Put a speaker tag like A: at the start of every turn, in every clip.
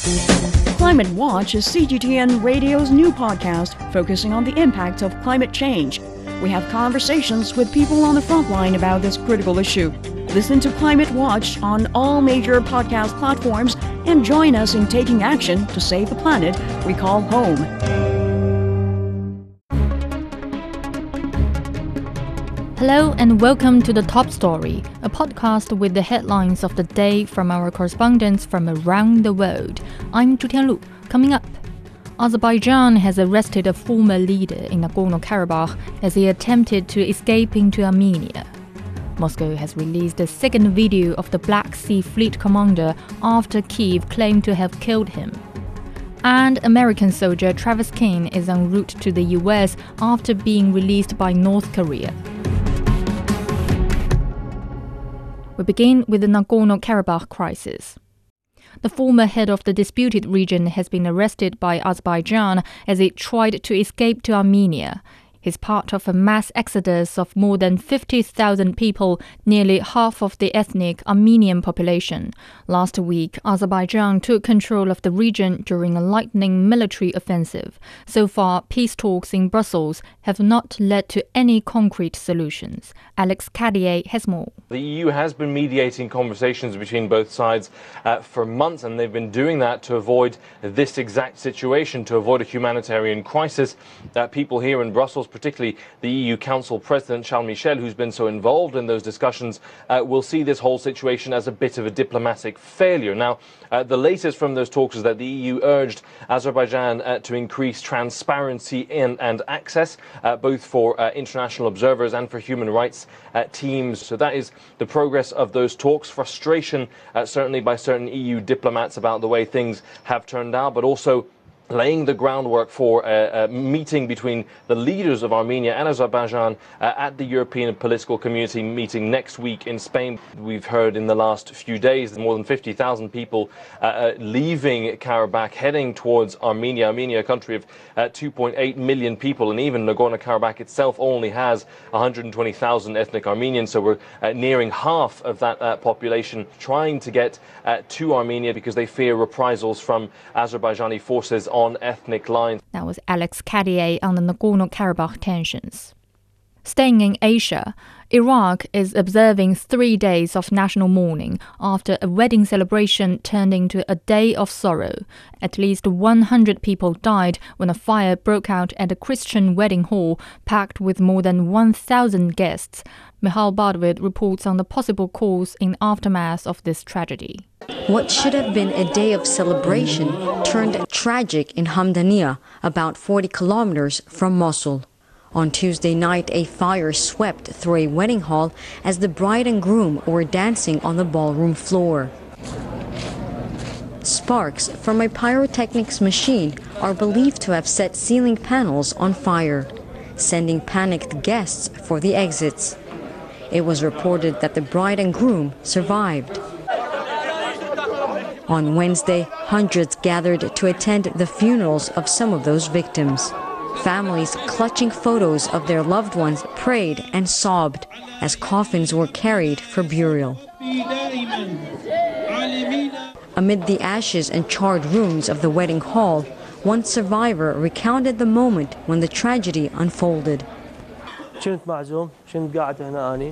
A: Climate Watch is CGTN Radio's new podcast focusing on the impact of climate change. We have conversations with people on the front line about this critical issue. Listen to Climate Watch on all major podcast platforms and join us in taking action to save the planet we call home.
B: Hello and welcome to the Top Story, a podcast with the headlines of the day from our correspondents from around the world. I'm Zhu Tianlu. Coming up, Azerbaijan has arrested a former leader in Nagorno-Karabakh as he attempted to escape into Armenia. Moscow has released a second video of the Black Sea Fleet commander after Kiev claimed to have killed him. And American soldier Travis King is en route to the US after being released by North Korea. We begin with the Nagorno Karabakh crisis. The former head of the disputed region has been arrested by Azerbaijan as it tried to escape to Armenia. He's part of a mass exodus of more than 50,000 people, nearly half of the ethnic Armenian population. Last week, Azerbaijan took control of the region during a lightning military offensive. So far, peace talks in Brussels have not led to any concrete solutions. Alex Cadier has more.
C: The EU has been mediating conversations between both sides uh, for months, and they've been doing that to avoid this exact situation, to avoid a humanitarian crisis. Uh, people here in Brussels particularly the EU Council President Charles Michel, who's been so involved in those discussions, uh, will see this whole situation as a bit of a diplomatic failure. Now, uh, the latest from those talks is that the EU urged Azerbaijan uh, to increase transparency in and access, uh, both for uh, international observers and for human rights uh, teams. So that is the progress of those talks. Frustration, certainly by certain EU diplomats about the way things have turned out, but also laying the groundwork for a, a, meeting between the leaders of Armenia and Azerbaijan uh, at the European Political Community meeting next week in Spain. We've heard in the last few days more than 50,000 people uh, uh, leaving Karabakh, heading towards Armenia. Armenia, a country of uh, 2.8 million people, and even Nagorno-Karabakh itself only has 120,000 ethnic Armenians, so we're uh, nearing half of that population trying to get to Armenia because they fear reprisals from Azerbaijani forces on ethnic lines.
B: That was Alex Cadier on the Nagorno Karabakh tensions. Staying in Asia, Iraq is observing three days of national mourning after a wedding celebration turned into a day of sorrow. At least 100 people died when a fire broke out at a Christian wedding hall packed with more than 1,000 guests. Mihal Bardawit reports on the possible cause in aftermath of this tragedy.
D: What should have been a day of celebration turned tragic in Hamdania, about 40 kilometers from Mosul. On Tuesday night, a fire swept through a wedding hall as the bride and groom were dancing on the ballroom floor. Sparks from a pyrotechnics machine are believed to have set ceiling panels on fire, sending panicked guests for the exits. It was reported that the bride and groom survived. On Wednesday, hundreds gathered to attend the funerals of some of those victims. Families clutching photos of their loved ones prayed and sobbed as coffins were carried for burial. Amid the ashes and charred ruins of the wedding hall, one survivor recounted the moment when the tragedy unfolded.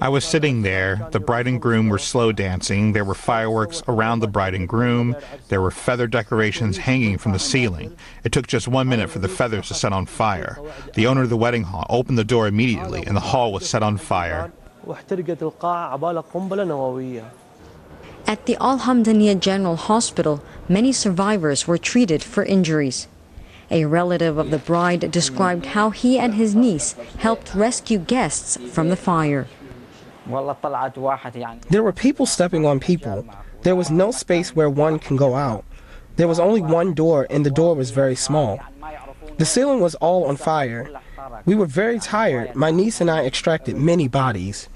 E: I was sitting there. The bride and groom were slow dancing. There were fireworks around the bride and groom. There were feather decorations hanging from the ceiling. It took just one minute for the feathers to set on fire. The owner of the wedding hall opened the door immediately, and the hall was set on fire. At
D: the Al Hamdaniya General Hospital, many survivors were treated for injuries. A relative of the bride described how he and his niece helped rescue guests from the fire.
F: There were people stepping on people. There was no space where one can go out. There was only one door, and the door was very small. The ceiling was all on fire. We were very tired. My niece and I extracted many bodies.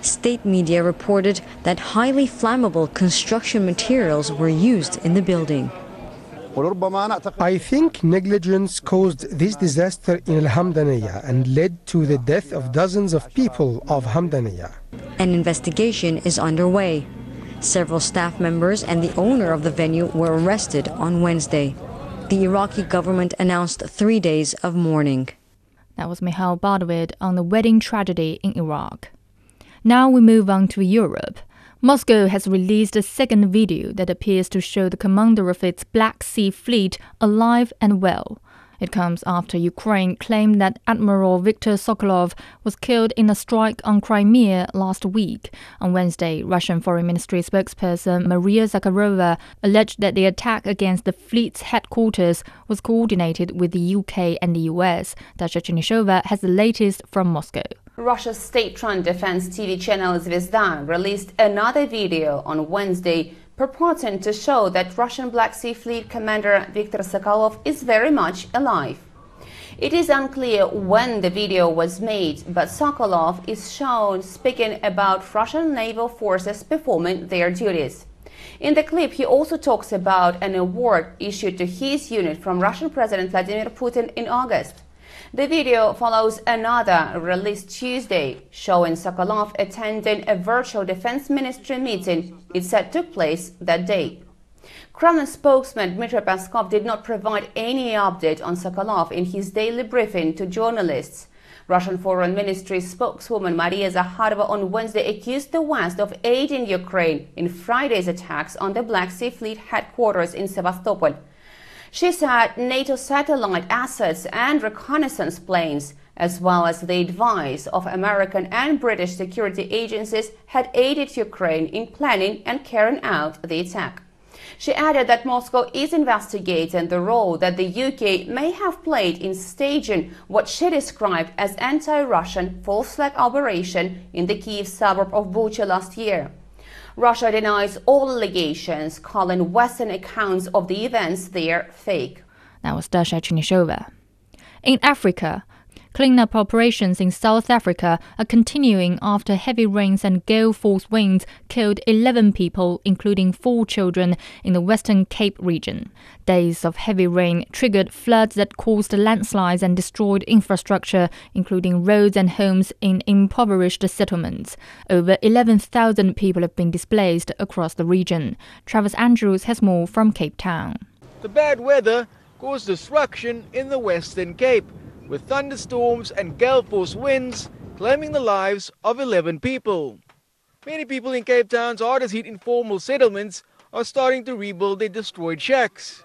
D: State media reported that highly flammable construction materials were used in the building.
G: I think negligence caused this disaster in Al Hamdaniya and led to the death of dozens of people of Hamdaniya.
D: An investigation is underway. Several staff members and the owner of the venue were arrested on Wednesday. The Iraqi government announced three days of mourning.
B: That was Mikhail Bardawid on the wedding tragedy in Iraq. Now we move on to Europe. Moscow has released a second video that appears to show the commander of its Black Sea Fleet alive and well. It comes after Ukraine claimed that Admiral Viktor Sokolov was killed in a strike on Crimea last week. On Wednesday, Russian Foreign Ministry spokesperson Maria Zakharova alleged that the attack against the fleet's headquarters was coordinated with the UK and the US. Dasha Chinishova has the latest from Moscow.
H: Russia's state-run defense TV channel Zvezda released another video on Wednesday purporting to show that Russian Black Sea Fleet commander Viktor Sokolov is very much alive. It is unclear when the video was made, but Sokolov is shown speaking about Russian naval forces performing their duties. In the clip, he also talks about an award issued to his unit from Russian President Vladimir Putin in August. The video follows another released Tuesday, showing Sokolov attending a virtual defense ministry meeting it said took place that day. Kremlin spokesman Dmitry Peskov did not provide any update on Sokolov in his daily briefing to journalists. Russian Foreign Ministry spokeswoman Maria Zakharova on Wednesday accused the West of aiding Ukraine in Friday's attacks on the Black Sea Fleet headquarters in Sevastopol. She said NATO satellite assets and reconnaissance planes, as well as the advice of American and British security agencies, had aided Ukraine in planning and carrying out the attack. She added that Moscow is investigating the role that the UK may have played in staging what she described as anti-Russian false flag operation in the Kiev suburb of Bucha last year. Russia denies all allegations, calling Western accounts of the events there fake.
B: That was Dasha Chinishova. In Africa, Cleanup operations in South Africa are continuing after heavy rains and gale force winds killed 11 people, including four children, in the Western Cape region. Days of heavy rain triggered floods that caused landslides and destroyed infrastructure, including roads and homes in impoverished settlements. Over 11,000 people have been displaced across the region. Travis Andrews has more from Cape Town.
I: The bad weather caused destruction in the Western Cape with thunderstorms and gale force winds claiming the lives of 11 people. Many people in Cape Town's hardest hit informal settlements are starting to rebuild their destroyed shacks.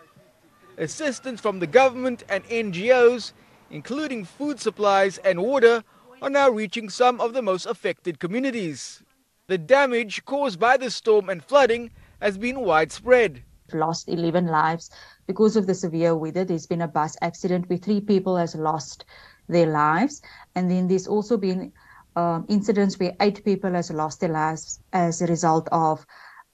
I: Assistance from the government and NGOs, including food supplies and water, are now reaching some of the most affected communities. The damage caused by the storm and flooding has been widespread.
J: Lost 11 lives because of the severe weather, there's been a bus accident where three people has lost their lives, and then there's also been um, incidents where eight people has lost their lives as a result of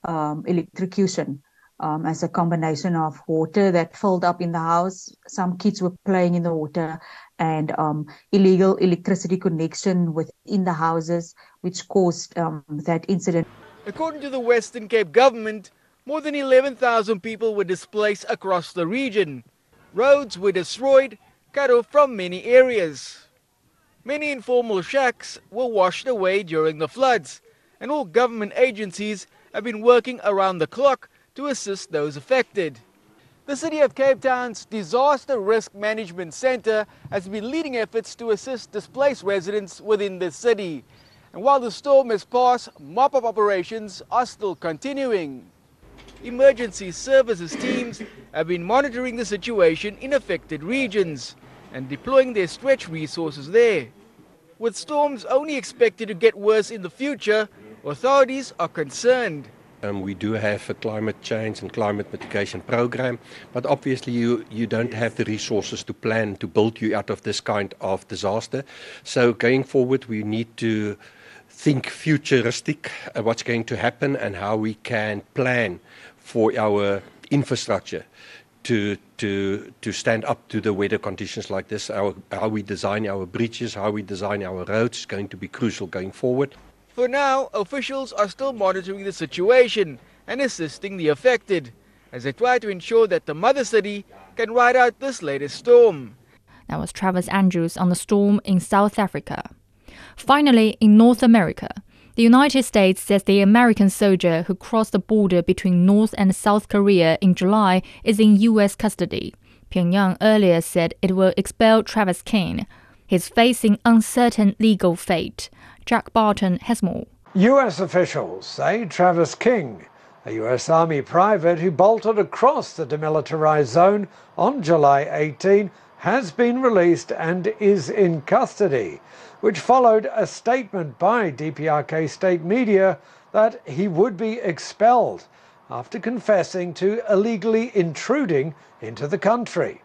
J: um, electrocution. Um, as a combination of water that filled up in the house, some kids were playing in the water, and um, illegal electricity connection within the houses, which caused um, that incident.
I: According to the Western Cape government, more than 11,000 people were displaced across the region. Roads were destroyed, cut off from many areas. Many informal shacks were washed away during the floods, and all government agencies have been working around the clock to assist those affected. The City of Cape Town's Disaster Risk Management Centre has been leading efforts to assist displaced residents within the city. And while the storm has passed, mop-up operations are still continuing emergency services teams have been monitoring the situation in affected regions and deploying their stretch resources there. With storms only expected to get worse in the future, authorities are concerned.
K: Um, we do have a climate change and climate mitigation program, but obviously you, you don't have the resources to plan to build you out of this kind of disaster. So going forward, we need to think futuristic, uh, what's going to happen and how we can plan for our infrastructure to to to stand up to the weather conditions like this. Our, how we design our bridges, how we design our roads is going to be crucial going forward.
I: For now, officials are still monitoring the situation and assisting the affected as they try to ensure that the mother city can ride out this latest storm.
B: That was Travis Andrews on the storm in South Africa. Finally, in North America, The United States says the American soldier who crossed the border between North and South Korea in July is in U.S. custody. Pyongyang earlier said it will expel Travis King. He's facing uncertain legal fate. Jack Barton has more.
L: U.S. officials say Travis King, a U.S. Army private who bolted across the demilitarized zone on July 18, has been released and is in custody which followed a statement by DPRK state media that he would be expelled after confessing to illegally intruding into the country.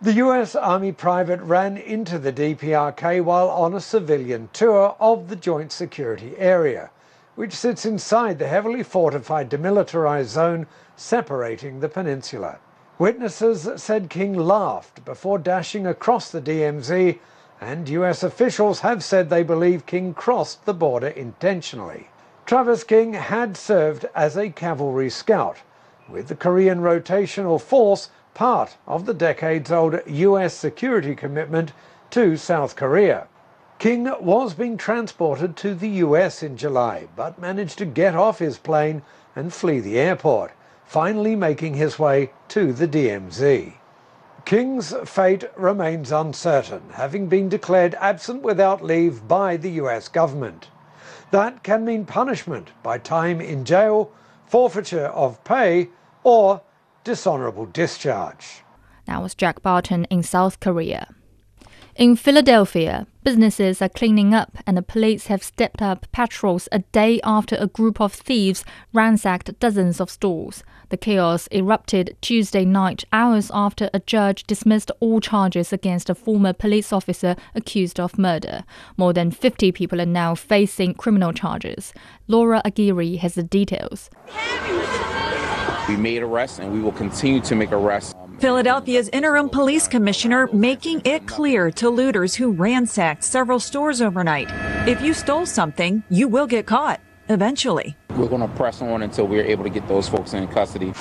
L: The US Army private ran into the DPRK while on a civilian tour of the Joint Security Area, which sits inside the heavily fortified demilitarized zone separating the peninsula. Witnesses said King laughed before dashing across the DMZ and US officials have said they believe King crossed the border intentionally. Travis King had served as a cavalry scout, with the Korean Rotational Force part of the decades old US security commitment to South Korea. King was being transported to the US in July, but managed to get off his plane and flee the airport, finally making his way to the DMZ. King's fate remains uncertain, having been declared absent without leave by the US government. That can mean punishment by time in jail, forfeiture of pay, or dishonorable discharge.
B: That was Jack Barton in South Korea. In Philadelphia, businesses are cleaning up and the police have stepped up patrols a day after a group of thieves ransacked dozens of stores. The chaos erupted Tuesday night, hours after a judge dismissed all charges against a former police officer accused of murder. More than 50 people are now facing criminal charges. Laura Aguirre has the details.
M: We made arrests and we will continue to make arrests.
N: Philadelphia's interim police commissioner making it clear to looters who ransacked several stores overnight. If you stole something, you will get caught eventually.
M: We're going to press on until we're able to get those folks in custody.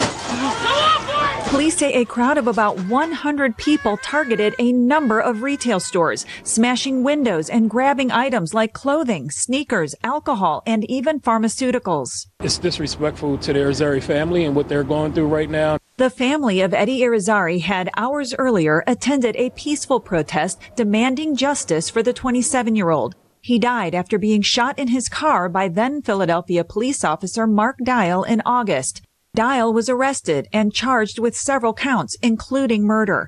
N: Police say a crowd of about 100 people targeted a number of retail stores, smashing windows and grabbing items like clothing, sneakers, alcohol, and even pharmaceuticals.
O: It's disrespectful to the Irizarry family and what they're going through right now.
N: The family of Eddie Irizarry had hours earlier attended a peaceful protest demanding justice for the 27 year old. He died after being shot in his car by then Philadelphia police officer Mark Dial in August. Dial was arrested and charged with several counts, including murder.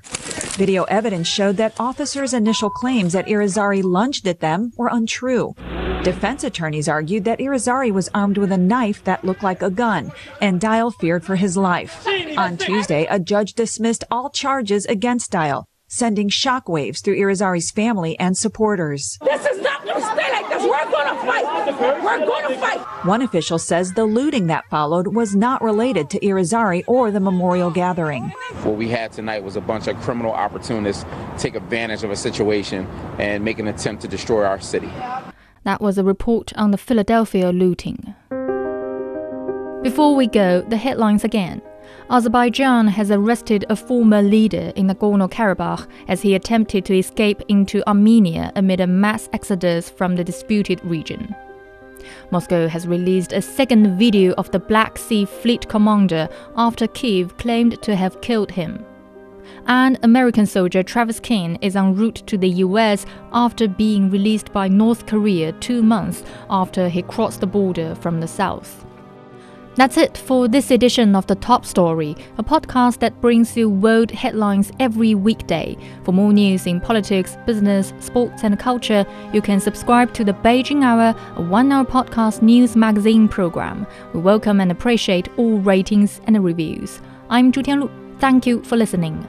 N: Video evidence showed that officers' initial claims that Irizarry lunged at them were untrue. Defense attorneys argued that Irizarry was armed with a knife that looked like a gun, and Dial feared for his life. On Tuesday, a judge dismissed all charges against Dial, sending shockwaves through Irizarry's family and supporters.
P: This is not going to stay like this. We're going to fight. We're going to fight.
N: One official says the looting that followed was not related to Irizarry or the memorial gathering.
M: What we had tonight was a bunch of criminal opportunists take advantage of a situation and make an attempt to destroy our city.
B: That was a report on the Philadelphia looting. Before we go, the headlines again. Azerbaijan has arrested a former leader in Nagorno Karabakh as he attempted to escape into Armenia amid a mass exodus from the disputed region. Moscow has released a second video of the Black Sea Fleet commander after Kiev claimed to have killed him. And American soldier Travis King is en route to the US after being released by North Korea two months after he crossed the border from the south. That's it for this edition of The Top Story, a podcast that brings you world headlines every weekday. For more news in politics, business, sports, and culture, you can subscribe to the Beijing Hour, a one hour podcast news magazine program. We welcome and appreciate all ratings and reviews. I'm Zhu Tianlu. Thank you for listening.